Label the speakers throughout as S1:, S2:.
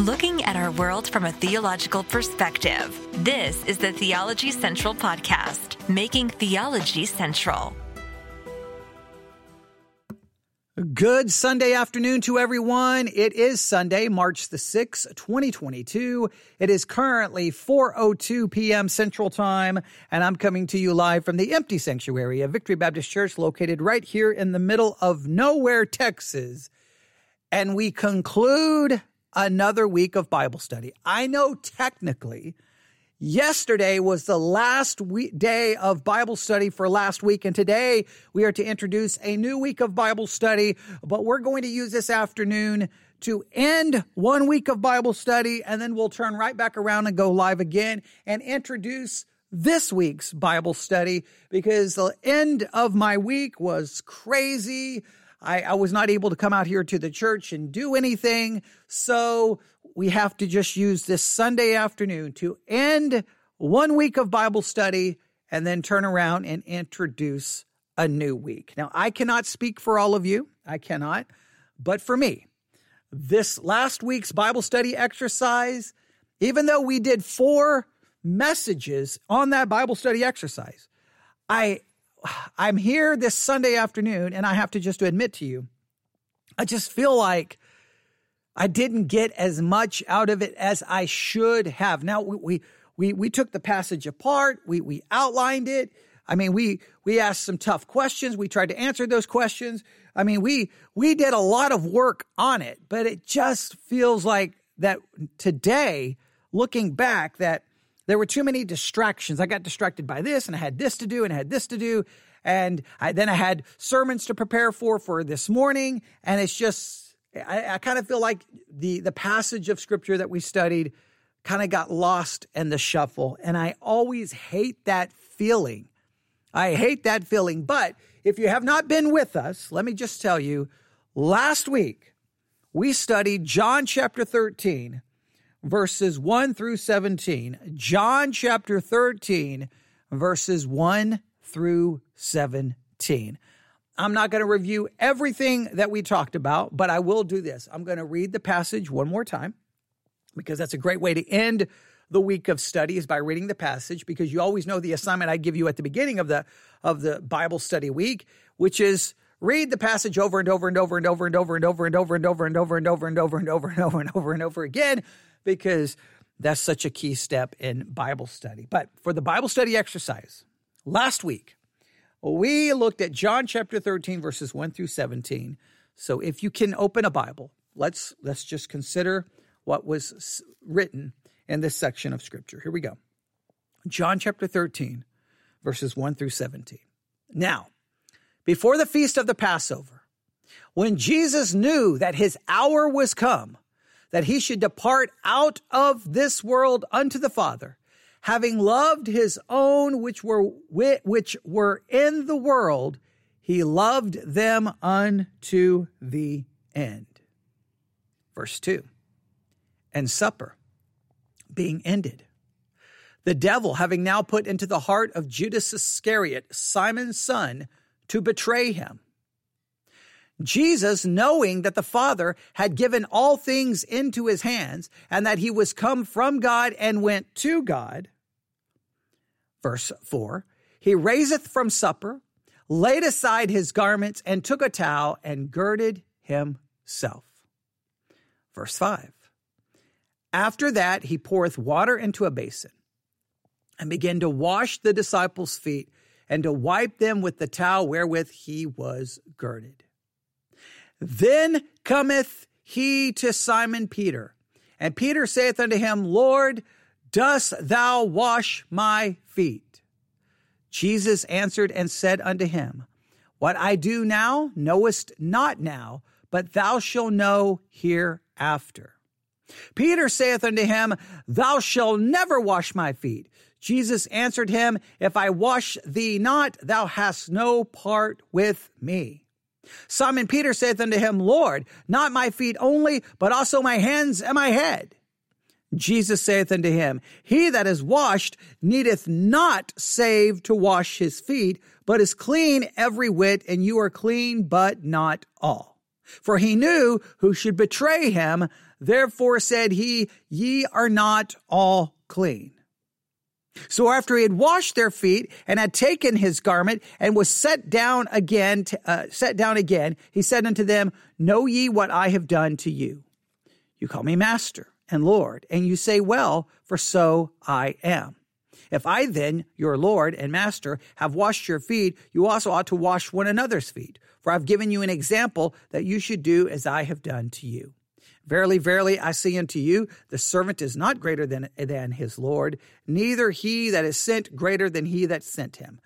S1: looking at our world from a theological perspective. This is the Theology Central Podcast, making theology central.
S2: Good Sunday afternoon to everyone. It is Sunday, March the 6th, 2022. It is currently 4:02 p.m. Central Time, and I'm coming to you live from the empty sanctuary of Victory Baptist Church located right here in the middle of nowhere, Texas. And we conclude another week of Bible study. I know technically Yesterday was the last week, day of Bible study for last week, and today we are to introduce a new week of Bible study. But we're going to use this afternoon to end one week of Bible study, and then we'll turn right back around and go live again and introduce this week's Bible study because the end of my week was crazy. I, I was not able to come out here to the church and do anything. So we have to just use this Sunday afternoon to end one week of Bible study and then turn around and introduce a new week. Now, I cannot speak for all of you. I cannot. But for me, this last week's Bible study exercise, even though we did four messages on that Bible study exercise, I I'm here this Sunday afternoon and I have to just admit to you, I just feel like I didn't get as much out of it as I should have. Now we we we, we took the passage apart. We we outlined it. I mean, we we asked some tough questions. We tried to answer those questions. I mean, we we did a lot of work on it, but it just feels like that today, looking back, that there were too many distractions. I got distracted by this, and I had this to do, and I had this to do, and I, then I had sermons to prepare for for this morning, and it's just I, I kind of feel like the the passage of scripture that we studied kind of got lost in the shuffle, and I always hate that feeling. I hate that feeling. But if you have not been with us, let me just tell you, last week we studied John chapter 13, verses 1 through 17. John chapter 13, verses 1 through 17. I'm not going to review everything that we talked about, but I will do this. I'm going to read the passage one more time because that's a great way to end the week of study is by reading the passage because you always know the assignment I give you at the beginning of the of the Bible study week, which is read the passage over and over and over and over and over and over and over and over and over and over and over and over and over and over and over again because that's such a key step in Bible study. But for the Bible study exercise, last week we looked at John chapter 13 verses 1 through 17. So if you can open a Bible, let's let's just consider what was written in this section of scripture. Here we go. John chapter 13 verses 1 through 17. Now, before the feast of the Passover, when Jesus knew that his hour was come, that he should depart out of this world unto the Father, having loved his own which were which were in the world, he loved them unto the end. Verse 2. And supper being ended, the devil having now put into the heart of Judas Iscariot, Simon's son, to betray him. Jesus, knowing that the Father had given all things into his hands and that he was come from God and went to God, verse 4, he raiseth from supper, laid aside his garments, and took a towel and girded himself. Verse 5, after that he poureth water into a basin and began to wash the disciples' feet and to wipe them with the towel wherewith he was girded. Then cometh he to Simon Peter, and Peter saith unto him, Lord, dost thou wash my feet? Jesus answered and said unto him, What I do now knowest not now, but thou shalt know hereafter. Peter saith unto him, Thou shalt never wash my feet. Jesus answered him, If I wash thee not, thou hast no part with me. Simon Peter saith unto him, Lord, not my feet only, but also my hands and my head. Jesus saith unto him, He that is washed needeth not save to wash his feet, but is clean every whit, and you are clean, but not all. For he knew who should betray him. Therefore said he, Ye are not all clean. So after he had washed their feet and had taken his garment and was set down again, uh, set down again, he said unto them, Know ye what I have done to you? You call me master and Lord, and you say, Well, for so I am. If I then, your Lord and Master, have washed your feet, you also ought to wash one another's feet. For I've given you an example that you should do as I have done to you. Verily, verily, I say unto you, the servant is not greater than, than his Lord, neither he that is sent greater than he that sent him.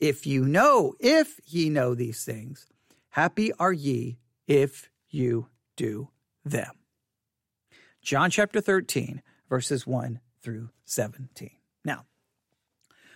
S2: If you know, if ye know these things, happy are ye if you do them. John chapter 13, verses 1 through 17. Now,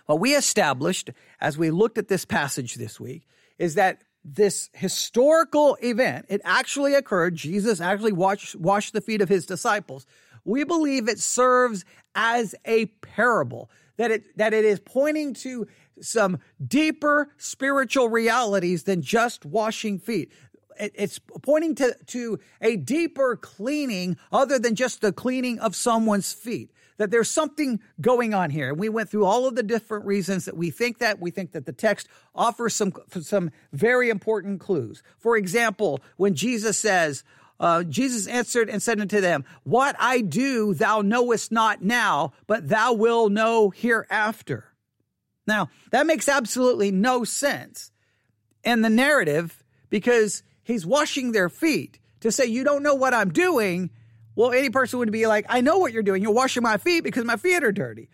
S2: what we established as we looked at this passage this week is that this historical event, it actually occurred. Jesus actually washed, washed the feet of his disciples. We believe it serves as a parable, that it, that it is pointing to some deeper spiritual realities than just washing feet. It, it's pointing to, to a deeper cleaning other than just the cleaning of someone's feet that there's something going on here. And we went through all of the different reasons that we think that. We think that the text offers some, some very important clues. For example, when Jesus says, uh, Jesus answered and said unto them, What I do thou knowest not now, but thou will know hereafter. Now, that makes absolutely no sense in the narrative because he's washing their feet. To say, You don't know what I'm doing well, any person would be like, I know what you're doing. You're washing my feet because my feet are dirty.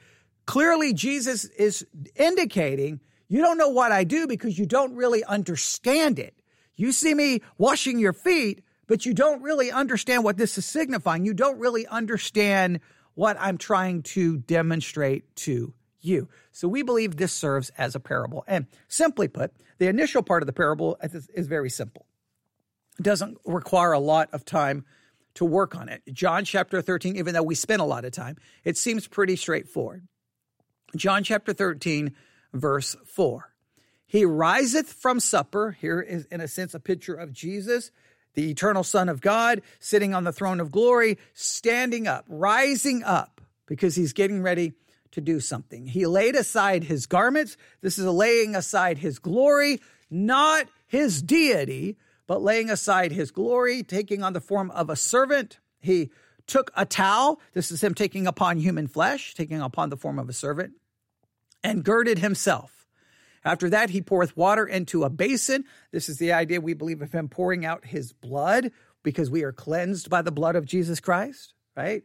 S2: Clearly, Jesus is indicating you don't know what I do because you don't really understand it. You see me washing your feet, but you don't really understand what this is signifying. You don't really understand what I'm trying to demonstrate to you. So we believe this serves as a parable. And simply put, the initial part of the parable is very simple. Doesn't require a lot of time to work on it. John chapter 13, even though we spent a lot of time, it seems pretty straightforward. John chapter 13, verse 4. He riseth from supper. Here is, in a sense, a picture of Jesus, the eternal Son of God, sitting on the throne of glory, standing up, rising up, because he's getting ready to do something. He laid aside his garments. This is laying aside his glory, not his deity, but laying aside his glory, taking on the form of a servant, he took a towel. This is him taking upon human flesh, taking upon the form of a servant, and girded himself. After that, he poureth water into a basin. This is the idea we believe of him pouring out his blood because we are cleansed by the blood of Jesus Christ, right?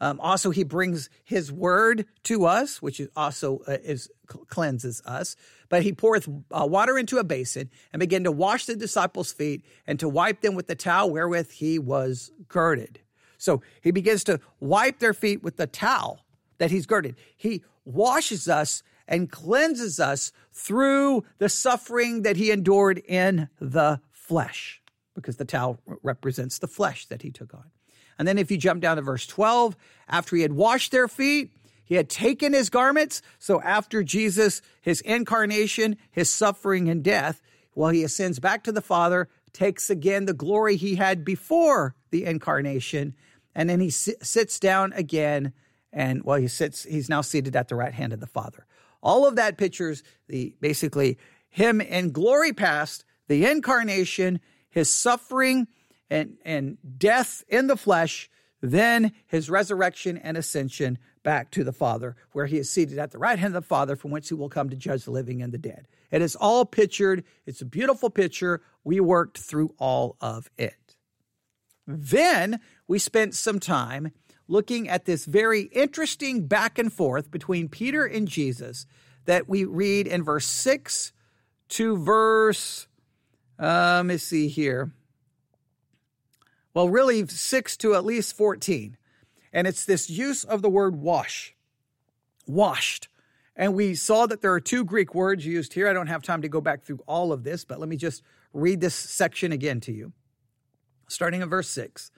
S2: Um, also, he brings his word to us, which also uh, is cleanses us. But he poureth uh, water into a basin and began to wash the disciples' feet and to wipe them with the towel wherewith he was girded. So he begins to wipe their feet with the towel that he's girded. He washes us and cleanses us through the suffering that he endured in the flesh, because the towel represents the flesh that he took on. And then if you jump down to verse 12, after he had washed their feet, he had taken his garments. So after Jesus, his incarnation, his suffering and death, well, he ascends back to the Father, takes again the glory he had before the incarnation, and then he sits down again. And well, he sits, he's now seated at the right hand of the Father. All of that pictures the basically him in glory past, the incarnation, his suffering, and, and death in the flesh, then his resurrection and ascension back to the Father, where he is seated at the right hand of the Father, from whence he will come to judge the living and the dead. It is all pictured. It's a beautiful picture. We worked through all of it. Then we spent some time looking at this very interesting back and forth between Peter and Jesus that we read in verse 6 to verse, uh, let me see here. Well, really, 6 to at least 14. And it's this use of the word wash, washed. And we saw that there are two Greek words used here. I don't have time to go back through all of this, but let me just read this section again to you. Starting in verse 6.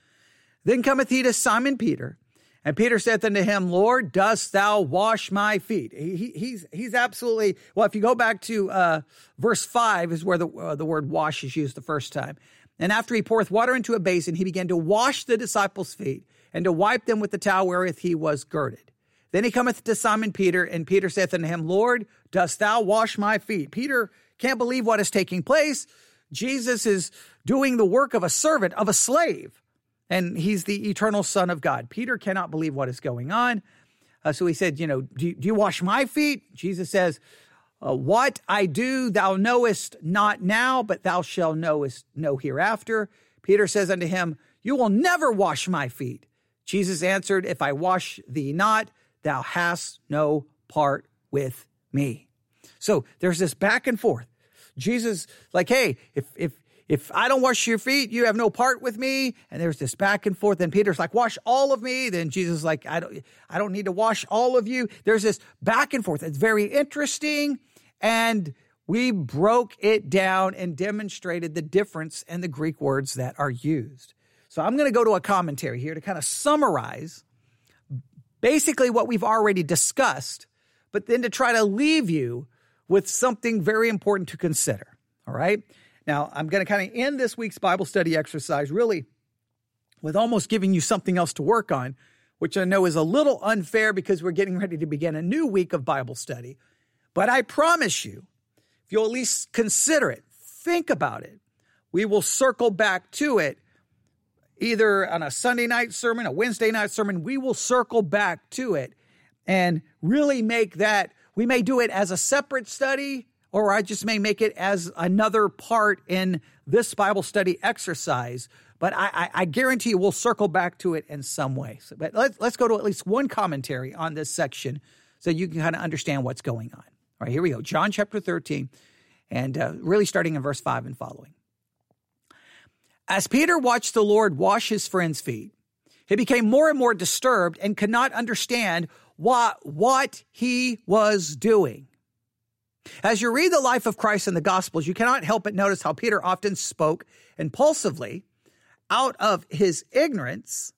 S2: Then cometh he to Simon Peter, and Peter saith unto him, Lord, dost thou wash my feet? He, he, he's, he's absolutely, well, if you go back to uh, verse 5 is where the, uh, the word wash is used the first time. And after he poureth water into a basin, he began to wash the disciples' feet and to wipe them with the towel wherewith he was girded. Then he cometh to Simon Peter, and Peter saith unto him, Lord, dost thou wash my feet? Peter can't believe what is taking place. Jesus is doing the work of a servant, of a slave, and he's the eternal Son of God. Peter cannot believe what is going on. Uh, so he said, You know, do, do, you wash my feet? Jesus says, uh, What I do thou knowest not now, but thou shalt knowest know hereafter. Peter says unto him, You will never wash my feet. Jesus answered, If I wash thee not, thou hast no part with me. So there's this back and forth. Jesus, like, hey, if if if I don't wash your feet, you have no part with me. And there's this back and forth. Then Peter's like, wash all of me. Then Jesus like, I don't, I don't need to wash all of you. There's this back and forth. It's very interesting. And we broke it down and demonstrated the difference in the Greek words that are used. So I'm going to go to a commentary here to kind of summarize basically what we've already discussed, but then to try to leave you with something very important to consider. All right. Now, I'm going to kind of end this week's Bible study exercise really with almost giving you something else to work on, which I know is a little unfair because we're getting ready to begin a new week of Bible study. But I promise you, if you'll at least consider it, think about it, we will circle back to it either on a Sunday night sermon, a Wednesday night sermon. We will circle back to it and really make that, we may do it as a separate study or I just may make it as another part in this Bible study exercise. But I, I, I guarantee you we'll circle back to it in some way. So, but let's, let's go to at least one commentary on this section so you can kind of understand what's going on. All right, here we go. John chapter 13, and uh, really starting in verse 5 and following. As Peter watched the Lord wash his friend's feet, he became more and more disturbed and could not understand what, what he was doing. As you read the life of Christ in the Gospels, you cannot help but notice how Peter often spoke impulsively out of his ignorance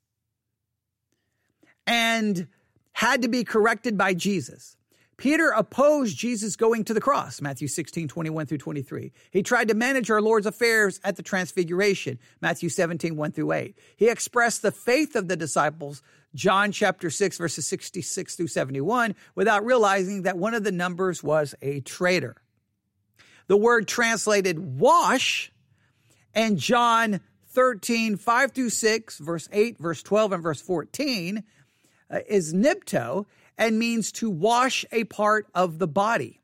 S2: and had to be corrected by Jesus. Peter opposed Jesus going to the cross, Matthew 16, 21 through 23. He tried to manage our Lord's affairs at the transfiguration, Matthew 17, 1 through 8. He expressed the faith of the disciples John chapter 6, verses 66 through 71, without realizing that one of the numbers was a traitor. The word translated wash and John 13, 5 through 6, verse 8, verse 12, and verse 14 uh, is nipto and means to wash a part of the body.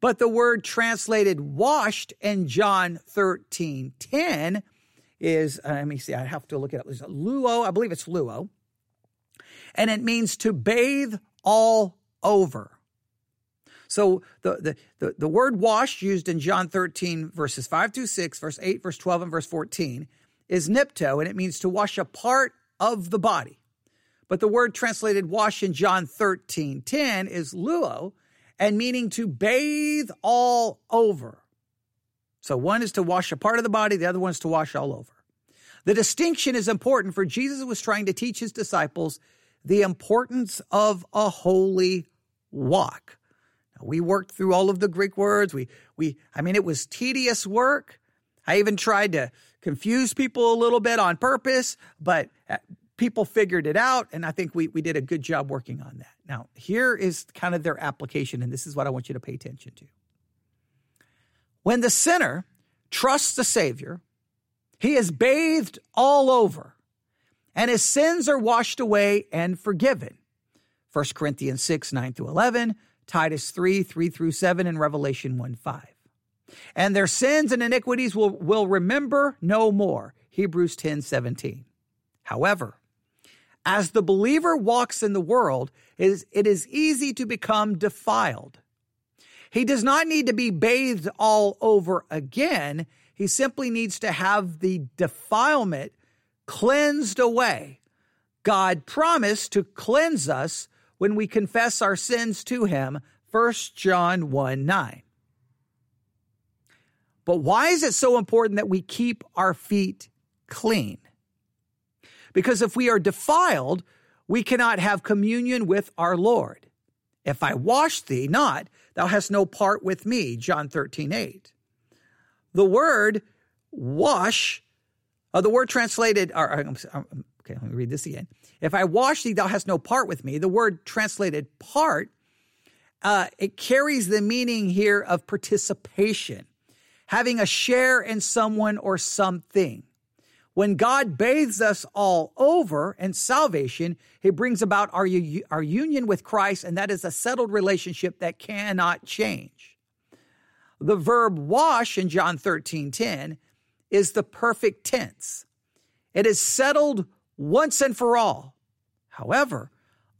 S2: But the word translated washed in John 13, 10 is, uh, let me see, I have to look it up. It's luo, I believe it's luo and it means to bathe all over. So the, the, the, the, word wash used in John 13, verses 5 through 6, verse 8, verse 12, and verse 14 is nipto, and it means to wash a part of the body. But the word translated wash in John 13, 10 is luo, and meaning to bathe all over. So one is to wash a part of the body, the other one is to wash all over. The distinction is important for Jesus was trying to teach his disciples the importance of a holy walk. Now, we worked through all of the Greek words. We, we, I mean, it was tedious work. I even tried to confuse people a little bit on purpose, but uh, people figured it out. And I think we, we did a good job working on that. Now, here is kind of their application, and this is what I want you to pay attention to. When the sinner trusts the Savior, he is bathed all over and his sins are washed away and forgiven. 1 Corinthians 6, 9 through 11, Titus 3, 3 through 7, and Revelation 1, 5. And their sins and iniquities will, will remember no more. Hebrews 10, 17. However, as the believer walks in the world, it is, it is easy to become defiled. He does not need to be bathed all over again. He simply needs to have the defilement cleansed away. God promised to cleanse us when we confess our sins to him, 1 John 1 9. But why is it so important that we keep our feet clean? Because if we are defiled, we cannot have communion with our Lord. If I wash thee not, thou hast no part with me, John 13 8. The word wash Uh, the word translated, or, or, okay, let me read this again. If I wash thee, thou hast no part with me. The word translated part, uh, it carries the meaning here of participation, having a share in someone or something. When God bathes us all over in salvation, he brings about our, our union with Christ, and that is a settled relationship that cannot change. The verb wash in John 13 10 is the perfect tense. It is settled once and for all. However,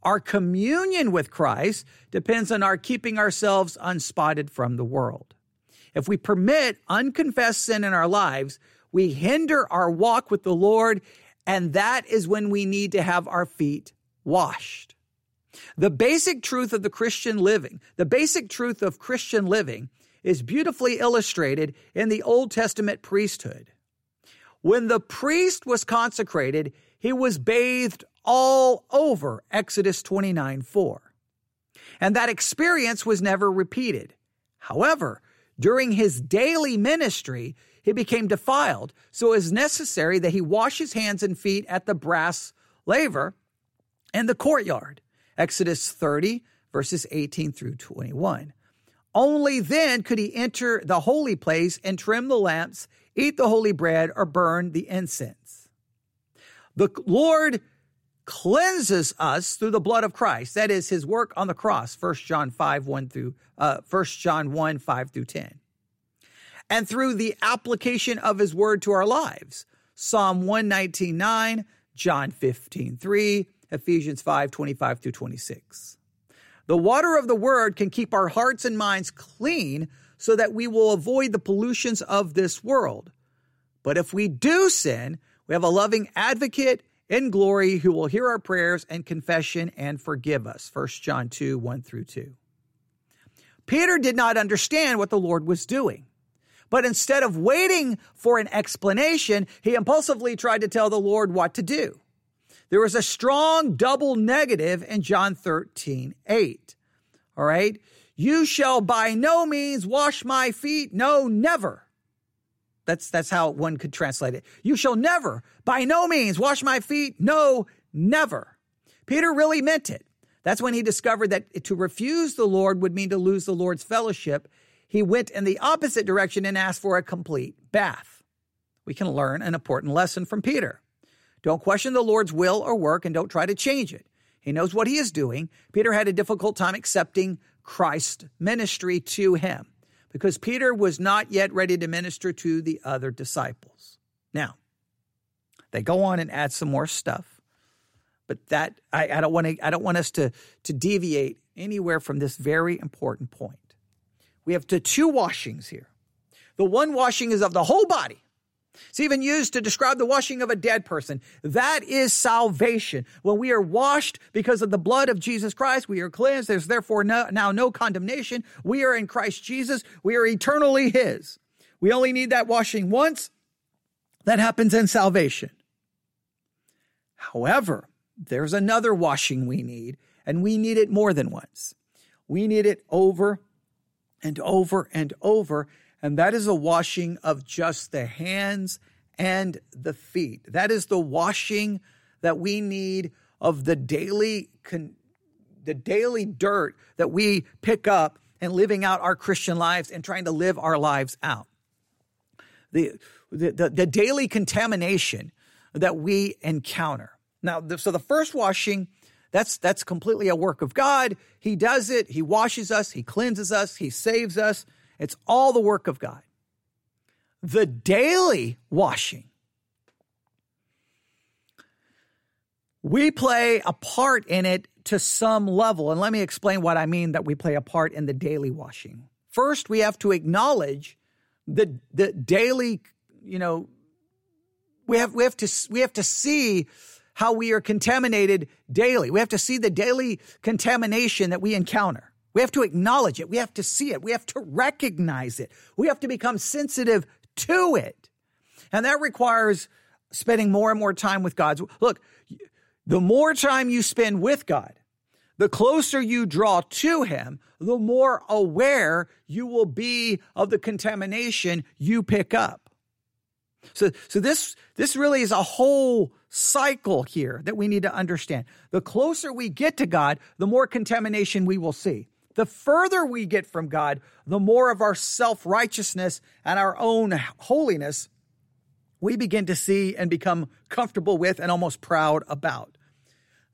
S2: our communion with Christ depends on our keeping ourselves unspotted from the world. If we permit unconfessed sin in our lives, we hinder our walk with the Lord, and that is when we need to have our feet washed. The basic truth of the Christian living, the basic truth of Christian living is beautifully illustrated in the Old Testament priesthood. When the priest was consecrated, he was bathed all over Exodus 29 4. And that experience was never repeated. However, during his daily ministry, he became defiled, so it is necessary that he wash his hands and feet at the brass laver and the courtyard. Exodus 30, verses 18 through 21. Only then could he enter the holy place and trim the lamps, eat the holy bread, or burn the incense. The Lord cleanses us through the blood of Christ. That is his work on the cross. 1 John 5, 1 through uh, 1 John 1, 5 through 10. And through the application of his word to our lives. Psalm 119, 9, John 15, 3, Ephesians 5, 25 through 26. The water of the word can keep our hearts and minds clean so that we will avoid the pollutions of this world. But if we do sin, we have a loving advocate in glory who will hear our prayers and confession and forgive us. 1 John 2 1 through 2. Peter did not understand what the Lord was doing. But instead of waiting for an explanation, he impulsively tried to tell the Lord what to do. There was a strong double negative in John 13, 8. All right. You shall by no means wash my feet. No, never. That's, that's how one could translate it. You shall never, by no means, wash my feet. No, never. Peter really meant it. That's when he discovered that to refuse the Lord would mean to lose the Lord's fellowship. He went in the opposite direction and asked for a complete bath. We can learn an important lesson from Peter. Don't question the Lord's will or work and don't try to change it. He knows what he is doing. Peter had a difficult time accepting Christ's ministry to him because Peter was not yet ready to minister to the other disciples. Now, they go on and add some more stuff, but that I, I don't want to. I don't want us to to deviate anywhere from this very important point. We have the two washings here. The one washing is of the whole body, it's even used to describe the washing of a dead person. That is salvation. When we are washed because of the blood of Jesus Christ, we are cleansed. There's therefore no, now no condemnation. We are in Christ Jesus. We are eternally His. We only need that washing once. That happens in salvation. However, there's another washing we need, and we need it more than once. We need it over and over and over and that is a washing of just the hands and the feet. That is the washing that we need of the daily the daily dirt that we pick up and living out our Christian lives and trying to live our lives out. The, the, the, the daily contamination that we encounter. Now, the, so the first washing, that's, that's completely a work of God. He does it. He washes us. He cleanses us. He saves us. It's all the work of God. The daily washing. We play a part in it to some level. And let me explain what I mean that we play a part in the daily washing. First, we have to acknowledge the, the daily, you know, we have, we have to, we have to see how we are contaminated daily. We have to see the daily contamination that we encounter. We have to acknowledge it. We have to see it. We have to recognize it. We have to become sensitive to it. And that requires spending more and more time with God's. Look, the more time you spend with God, the closer you draw to Him, the more aware you will be of the contamination you pick up. So, so this, this really is a whole cycle here that we need to understand. The closer we get to God, the more contamination we will see. The further we get from God, the more of our self righteousness and our own holiness we begin to see and become comfortable with and almost proud about.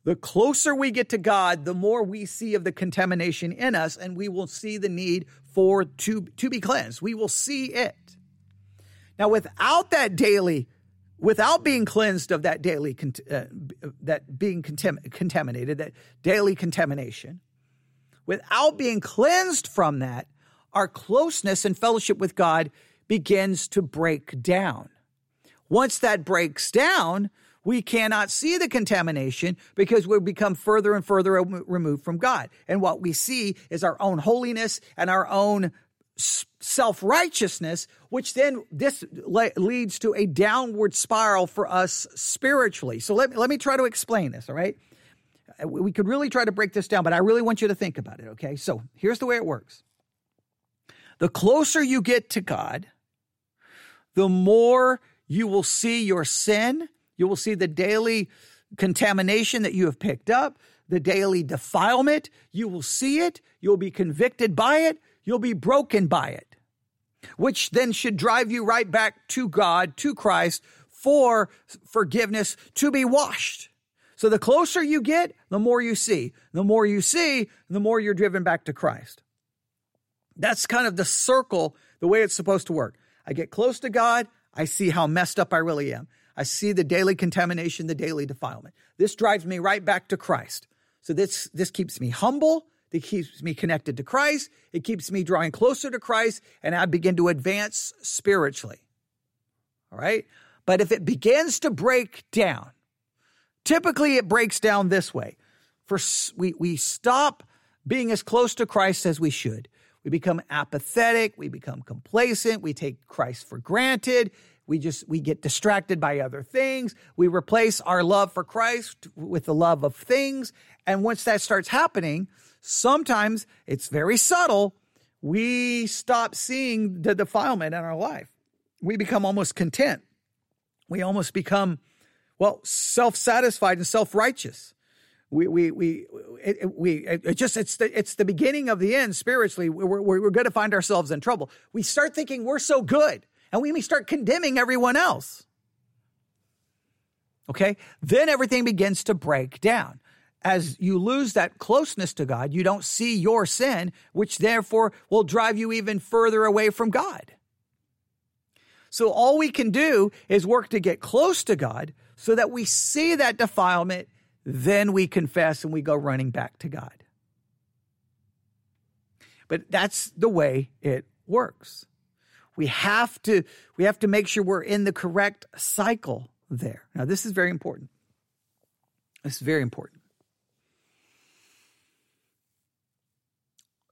S2: The closer we get to God, the more we see of the contamination in us, and we will see the need for to, to be cleansed. We will see it. Now, without that daily, without being cleansed of that daily, uh, that being contam- contaminated, that daily contamination, without being cleansed from that, our closeness and fellowship with God begins to break down. Once that breaks down, we cannot see the contamination because we become further and further removed from God. And what we see is our own holiness and our own self righteousness, which then this le- leads to a downward spiral for us spiritually. So let me, let me try to explain this, all right? We could really try to break this down, but I really want you to think about it, okay? So here's the way it works the closer you get to God, the more you will see your sin, you will see the daily contamination that you have picked up, the daily defilement. You will see it, you'll be convicted by it, you'll be broken by it, which then should drive you right back to God, to Christ for forgiveness, to be washed. So the closer you get, the more you see. The more you see, the more you're driven back to Christ. That's kind of the circle, the way it's supposed to work. I get close to God, I see how messed up I really am. I see the daily contamination, the daily defilement. This drives me right back to Christ. So this, this keeps me humble. It keeps me connected to Christ. It keeps me drawing closer to Christ, and I begin to advance spiritually. All right? But if it begins to break down, typically it breaks down this way. For we, we stop being as close to Christ as we should. We become apathetic, we become complacent, we take Christ for granted, we just we get distracted by other things. We replace our love for Christ with the love of things, and once that starts happening, sometimes it's very subtle. We stop seeing the defilement in our life. We become almost content. We almost become well self-satisfied and self-righteous we we we it, we it just it's the it's the beginning of the end spiritually. We're, we're, we're going to find ourselves in trouble. We start thinking we're so good, and we may start condemning everyone else. Okay, then everything begins to break down. As you lose that closeness to God, you don't see your sin, which therefore will drive you even further away from God. So all we can do is work to get close to God so that we see that defilement then we confess and we go running back to God. But that's the way it works. We have to we have to make sure we're in the correct cycle there. Now this is very important. This is very important.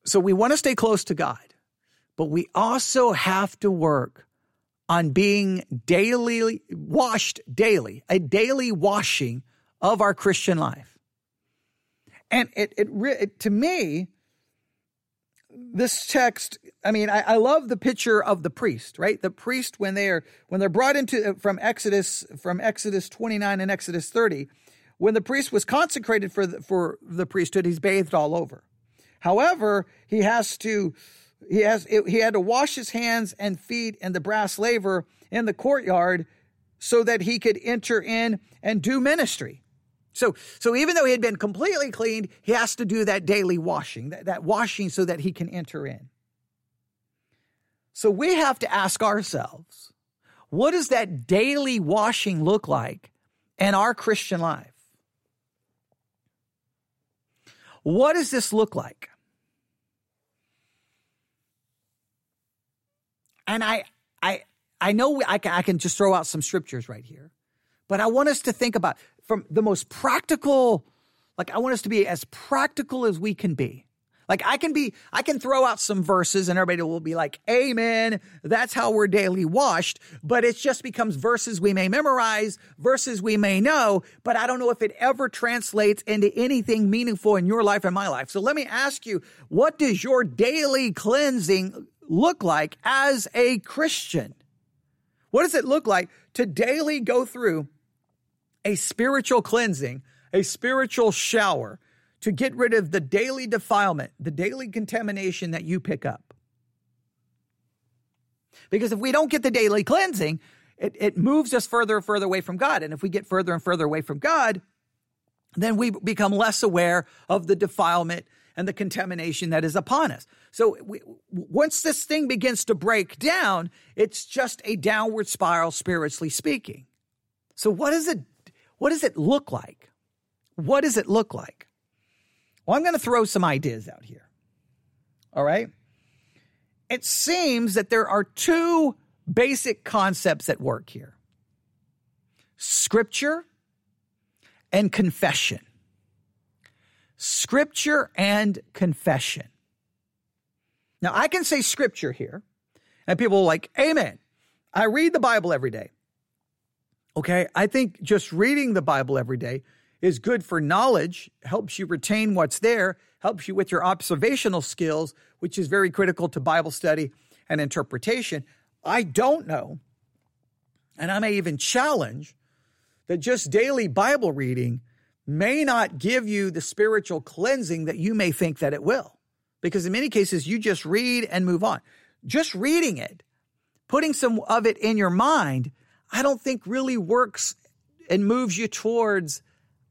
S2: So we want to stay close to God, but we also have to work on being daily washed daily, a daily washing of our Christian life. And it, it, it to me, this text, I mean, I, I, love the picture of the priest, right? The priest when they are when they're brought into uh, from Exodus from Exodus 29 and Exodus 30, when the priest was consecrated for the, for the priesthood, he's bathed all over. However, he has to he has he had to wash his hands and feet in the brass laver in the courtyard so that he could enter in and do ministry. So, so even though he had been completely cleaned, he has to do that daily washing, that, that washing so that he can enter in. So we have to ask ourselves, what does that daily washing look like in our Christian life? What does this look like? And I, I, I know I can, I can just throw out some scriptures right here, but I want us to think about from the most practical, like I want us to be as practical as we can be. Like I can be, I can throw out some verses and everybody will be like, Amen. That's how we're daily washed. But it just becomes verses we may memorize, verses we may know, but I don't know if it ever translates into anything meaningful in your life and my life. So let me ask you, what does your daily cleansing look like as a Christian? What does it look like to daily go through a spiritual cleansing, a spiritual shower to get rid of the daily defilement, the daily contamination that you pick up? Because if we don't get the daily cleansing, it, it moves us further and further away from God. And if we get further and further away from God, then we become less aware of the defilement and the contamination that is upon us. So we, once this thing begins to break down, it's just a downward spiral, spiritually speaking. So what does it, what does it look like? What does it look like? Well, I'm going to throw some ideas out here. All right. It seems that there are two basic concepts at work here scripture and confession. Scripture and confession. Now, I can say scripture here, and people are like, Amen. I read the Bible every day. Okay. I think just reading the Bible every day is good for knowledge, helps you retain what's there, helps you with your observational skills, which is very critical to Bible study and interpretation. I don't know, and I may even challenge that just daily Bible reading may not give you the spiritual cleansing that you may think that it will. Because in many cases, you just read and move on. Just reading it, putting some of it in your mind, I don't think really works and moves you towards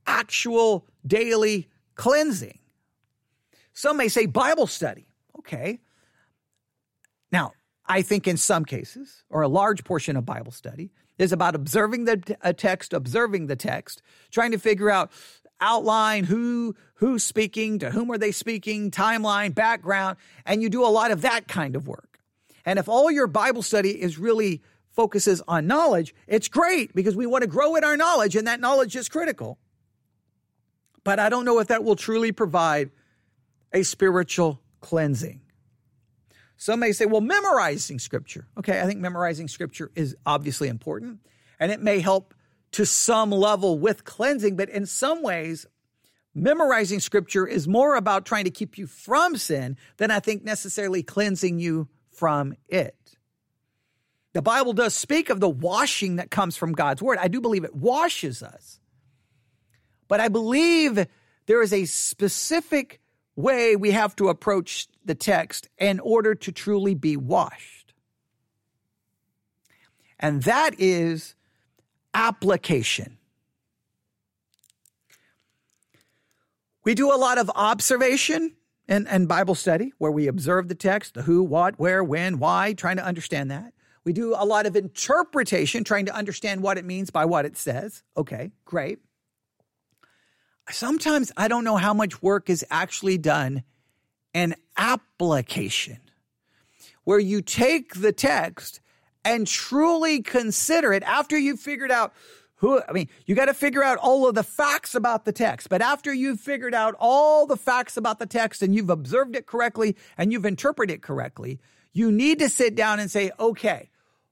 S2: actual daily cleansing. Some may say Bible study. Okay. I think in some cases, or a large portion of Bible study, is about observing the a text, observing the text, trying to figure out outline who who's speaking, to whom are they speaking, timeline, background, and you do a lot of that kind of work. And if all your Bible study is really focuses on knowledge, it's great because we want to grow in our knowledge and that knowledge is critical. But I don't know if that will truly provide a spiritual cleansing. Some may say, well, memorizing scripture. Okay, I think memorizing scripture is obviously important and it may help to some level with cleansing, but in some ways, memorizing scripture is more about trying to keep you from sin than I think necessarily cleansing you from it. The Bible does speak of the washing that comes from God's word. I do believe it washes us. But I believe there is a specific way we have to approach the text in order to truly be washed. And that is application. We do a lot of observation and, and Bible study where we observe the text, the who, what, where, when, why, trying to understand that. We do a lot of interpretation, trying to understand what it means by what it says. Okay, great sometimes I don't know how much work is actually done in application, where you take the text and truly consider it after you've figured out who, I mean, you got to figure out all of the facts about the text. But after you've figured out all the facts about the text and you've observed it correctly and you've interpreted it correctly, you need to sit down and say, okay,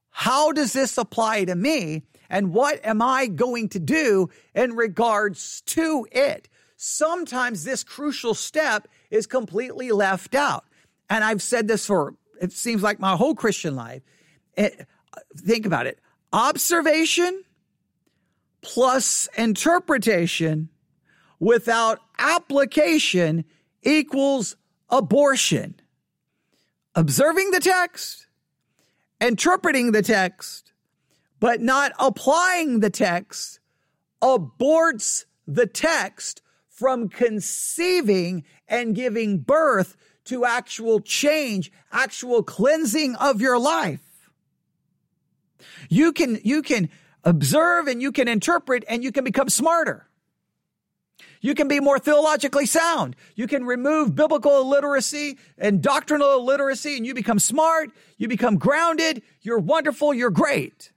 S2: how does this apply to me? And what am I going to do in regards to it? Sometimes this crucial step is completely left out. And I've said this for, it seems like my whole Christian life. It, think about it. Observation plus interpretation without application equals abortion. Observing the text interpreting the text, but not applying the text, aborts the text from conceiving and giving birth to actual change, actual cleansing of your life. You can, you can observe and you can interpret and you can become smarter. You can be more theologically sound. You can remove biblical illiteracy and doctrinal illiteracy and you become smart. You become grounded. You're wonderful. You're great.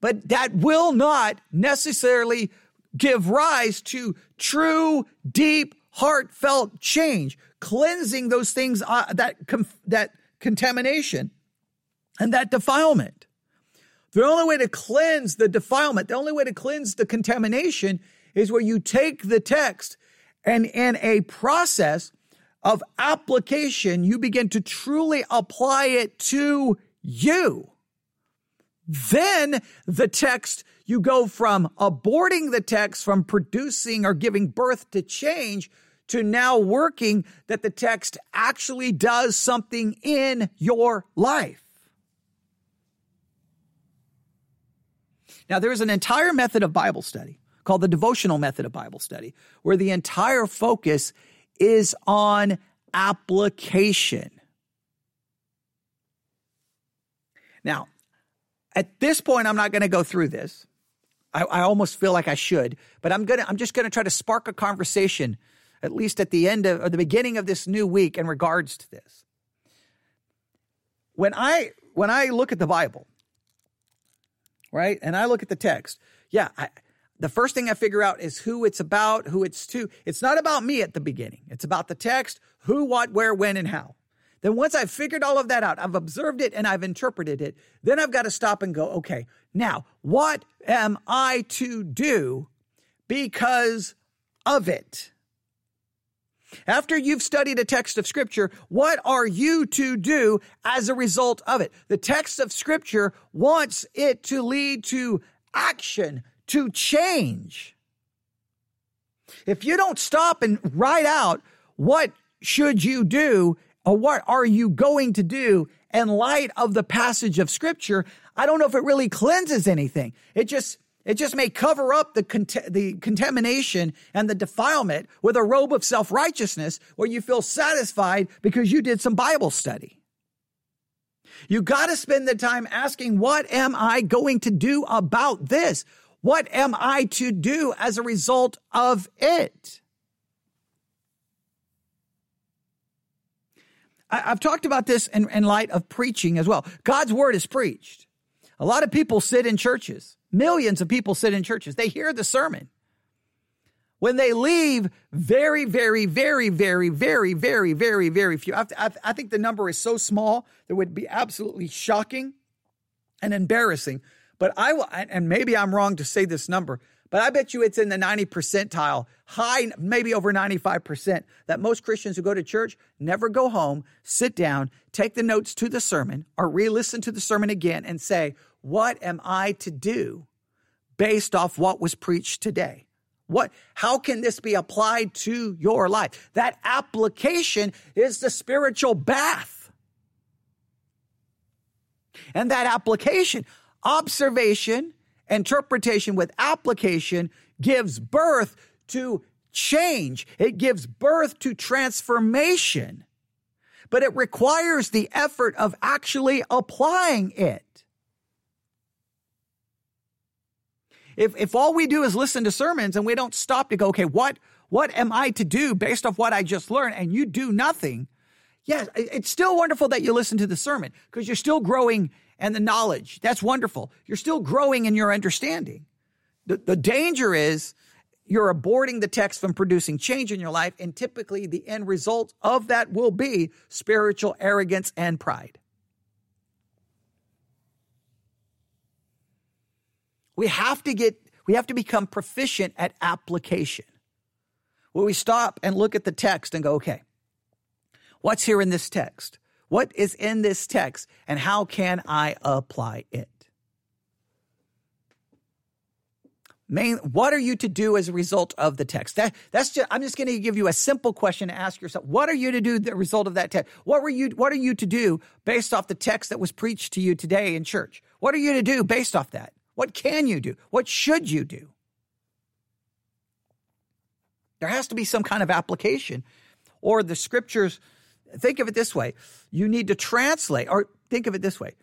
S2: But that will not necessarily give rise to true, deep, heartfelt change, cleansing those things, uh, that, that contamination and that defilement. The only way to cleanse the defilement, the only way to cleanse the contamination is where you take the text and in a process of application, you begin to truly apply it to you. then the text, you go from aborting the text, from producing or giving birth to change, to now working that the text actually does something in your life. Now, there is an entire method of Bible study called the devotional method of Bible study, where the entire focus is on application. Now, at this point, I'm not going to go through this. I, I, almost feel like I should, but I'm gonna. I'm just to try to spark a conversation, at least at the end of or the beginning of this new week, in regards to this. When I when I look at the Bible, right, and I look at the text, yeah, I, the first thing I figure out is who it's about, who it's to. It's not about me at the beginning. It's about the text, who, what, where, when, and how. Then once I've figured all of that out, I've observed it and I've interpreted it, then I've got to stop and go, okay, now what am I to do because of it? After you've studied a text of scripture, what are you to do as a result of it? The text of scripture wants it to lead to action, to change. If you don't stop and write out what should you do what are you going to do in light of the passage of scripture, I don't know if it really cleanses anything. It just it just may cover up the, cont- the contamination and the defilement with a robe of self righteousness where you feel satisfied because you did some Bible study. You got to spend the time asking, what am I going to do about this? What am I to do as a result of it? I, have talked about this in, in light of preaching as well. God's word is preached. A lot of people sit in churches. Millions of people sit in churches. They hear the sermon. When they leave, very, very, very, very, very, very, very, very few. I, I, I think the number is so small that would be absolutely shocking and embarrassing. But I will, and maybe I'm wrong to say this number, but I bet you it's in the 90 percentile, high, maybe over 95%, that most Christians who go to church never go home, sit down, take the notes to the sermon, or re listen to the sermon again and say, What am I to do based off what was preached today? What, how can this be applied to your life? That application is the spiritual bath. And that application, observation, interpretation with application gives birth to change. It gives birth to transformation, but it requires the effort of actually applying it. If, if all we do is listen to sermons and we don't stop to go, okay, what, what am I to do based off what I just learned? And you do nothing. Yes, it's still wonderful that you listen to the sermon because you're still growing and the knowledge. That's wonderful. You're still growing in your understanding. The, the danger is you're aborting the text from producing change in your life, and typically the end result of that will be spiritual arrogance and pride. We have to get, we have to become proficient at application. Where we stop and look at the text and go, okay, what's here in this text? What is in this text and how can I apply it? Main, what are you to do as a result of the text? That, that's just, I'm just going to give you a simple question to ask yourself. What are you to do the result of that text? What were you, what are you to do based off the text that was preached to you today in church? What are you to do based off that? What can you do? What should you do? There has to be some kind of application or the scriptures think of it this way you need to translate, or think of it this way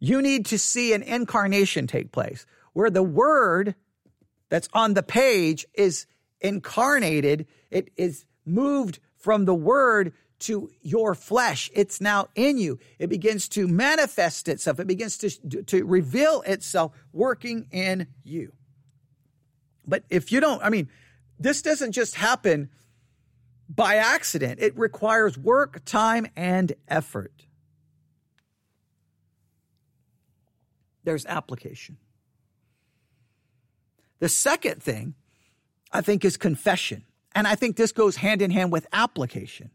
S2: you need to see an incarnation take place where the word that's on the page is incarnated, it is moved from the word to your flesh. It's now in you. It begins to manifest itself. It begins to, to reveal itself working in you. But if you don't, I mean, this doesn't just happen by accident. It requires work, time, and effort. There's application. The second thing I think is confession. And I think this goes hand in hand with application.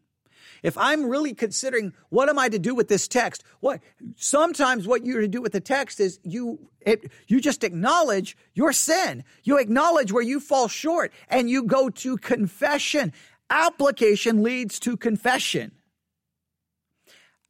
S2: If I'm really considering what am I to do with this text, what sometimes what you're to do with the text is you it, you just acknowledge your sin. You acknowledge where you fall short and you go to confession. Application leads to confession.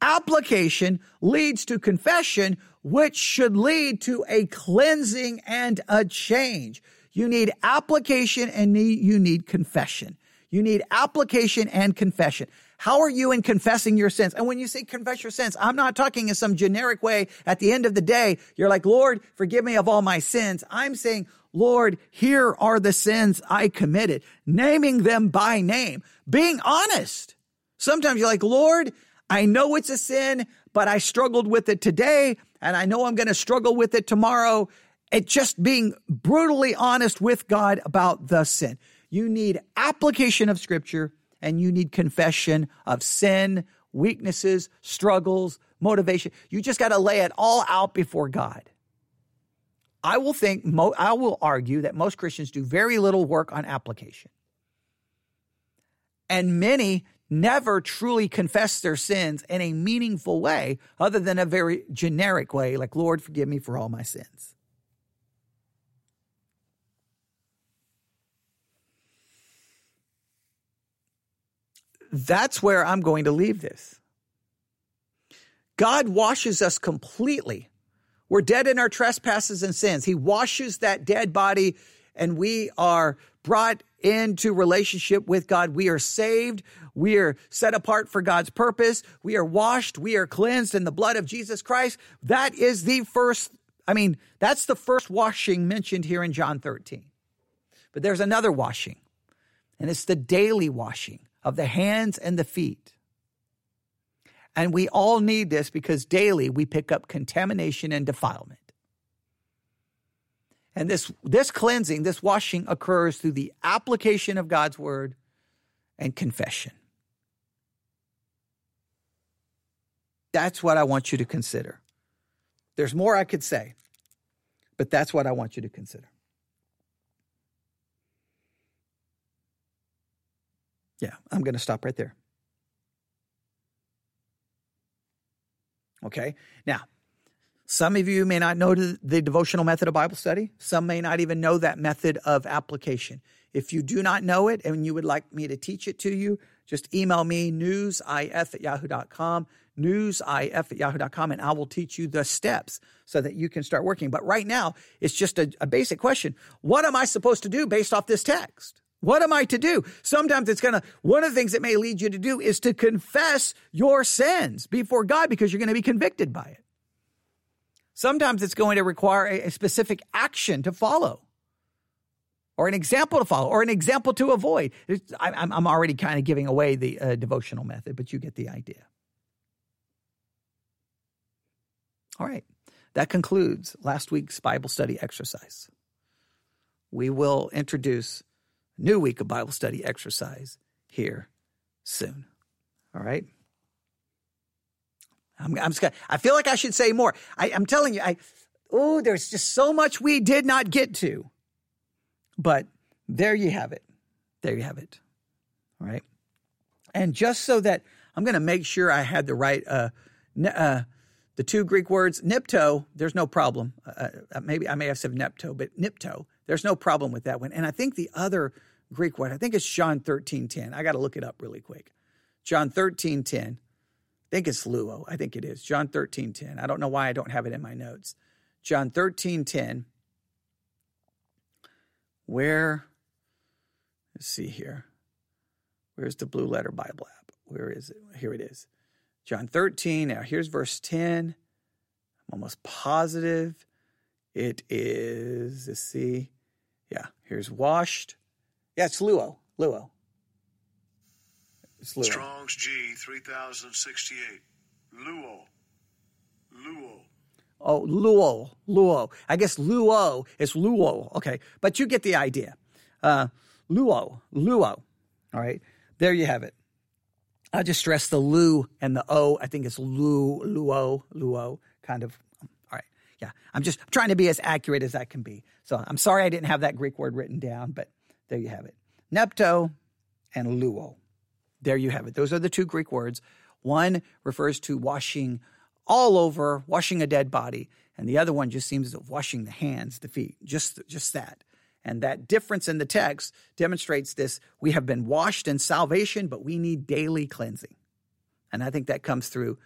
S2: Application leads to confession, which should lead to a cleansing and a change. You need application and you need confession. You need application and confession. How are you in confessing your sins? And when you say confess your sins, I'm not talking in some generic way. At the end of the day, you're like, Lord, forgive me of all my sins. I'm saying, Lord, here are the sins I committed, naming them by name, being honest. Sometimes you're like, Lord, I know it's a sin, but I struggled with it today, and I know I'm going to struggle with it tomorrow. It's just being brutally honest with God about the sin. You need application of scripture and you need confession of sin, weaknesses, struggles, motivation. You just got to lay it all out before God. I will think, mo- I will argue that most Christians do very little work on application. And many never truly confess their sins in a meaningful way, other than a very generic way, like, Lord, forgive me for all my sins. That's where I'm going to leave this. God washes us completely. We're dead in our trespasses and sins. He washes that dead body and we are brought into relationship with God. We are saved. We are set apart for God's purpose. We are washed. We are cleansed in the blood of Jesus Christ. That is the first, I mean, that's the first washing mentioned here in John 13. But there's another washing, and it's the daily washing of the hands and the feet. And we all need this because daily we pick up contamination and defilement. And this, this cleansing, this washing occurs through the application of God's word and confession. That's what I want you to consider. There's more I could say, but that's what I want you to consider. Yeah, I'm going to stop right there. Okay. Now, some of you may not know the devotional method of Bible study. Some may not even know that method of application. If you do not know it and you would like me to teach it to you, just email me newsif at yahoo.com, newsif at yahoo.com, and I will teach you the steps so that you can start working. But right now, it's just a, a basic question. What am I supposed to do based off this text? What am I to do? Sometimes it's going to, one of the things it may lead you to do is to confess your sins before God because you're going to be convicted by it. Sometimes it's going to require a, a specific action to follow or an example to follow or an example to avoid. I, am already kind of giving away the uh, devotional method, but you get the idea. All right. That concludes last week's Bible study exercise. We will introduce new week of Bible study exercise here soon. All right. I'm, I'm just I feel like I should say more. I, I'm telling you, I, oh, there's just so much we did not get to. But there you have it. There you have it. All right. And just so that I'm going to make sure I had the right, uh, uh, the two Greek words, nipto, there's no problem. Uh, uh, maybe I may have said nepto, but nipto, there's no problem with that one. And I think the other Greek word, I think it's John 13 10. I got to look it up really quick. John 13 10. I think it's luo. I think it is. John 13 10. I don't know why I don't have it in my notes. John 13 10. Where, let's see here. Where's the blue letter Bible app? Where is it? Here it is. John 13. Now here's verse 10. I'm almost positive it is, let's see. Yeah, here's washed. Yeah, it's Luo. Luo.
S3: It's Luo. Strong's G 3068. Luo. Luo.
S2: Oh, Luo. Luo. I guess Luo is Luo. Okay. But you get the idea. Uh, Luo. Luo. All right. There you have it. I just stress the Lu and the O. I think it's Lu, Luo, Luo, kind of yeah, I'm just trying to be as accurate as I can be. So I'm sorry I didn't have that Greek word written down, but there you have it. Nepto and luo. there you have it. Those are the two Greek words. One refers to washing all over, washing a dead body, and the other one just seems to washing the hands, the feet, just just that. And that difference in the text demonstrates this. We have been washed in salvation, but we need daily cleansing. And I think that comes through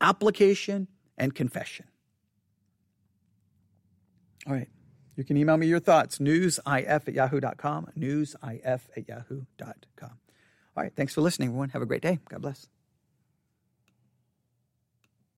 S2: application and confession. All right. You can email me your thoughts, newsif at yahoo.com, newsif at yahoo.com. All right. Thanks for listening, everyone. Have a great day. God bless.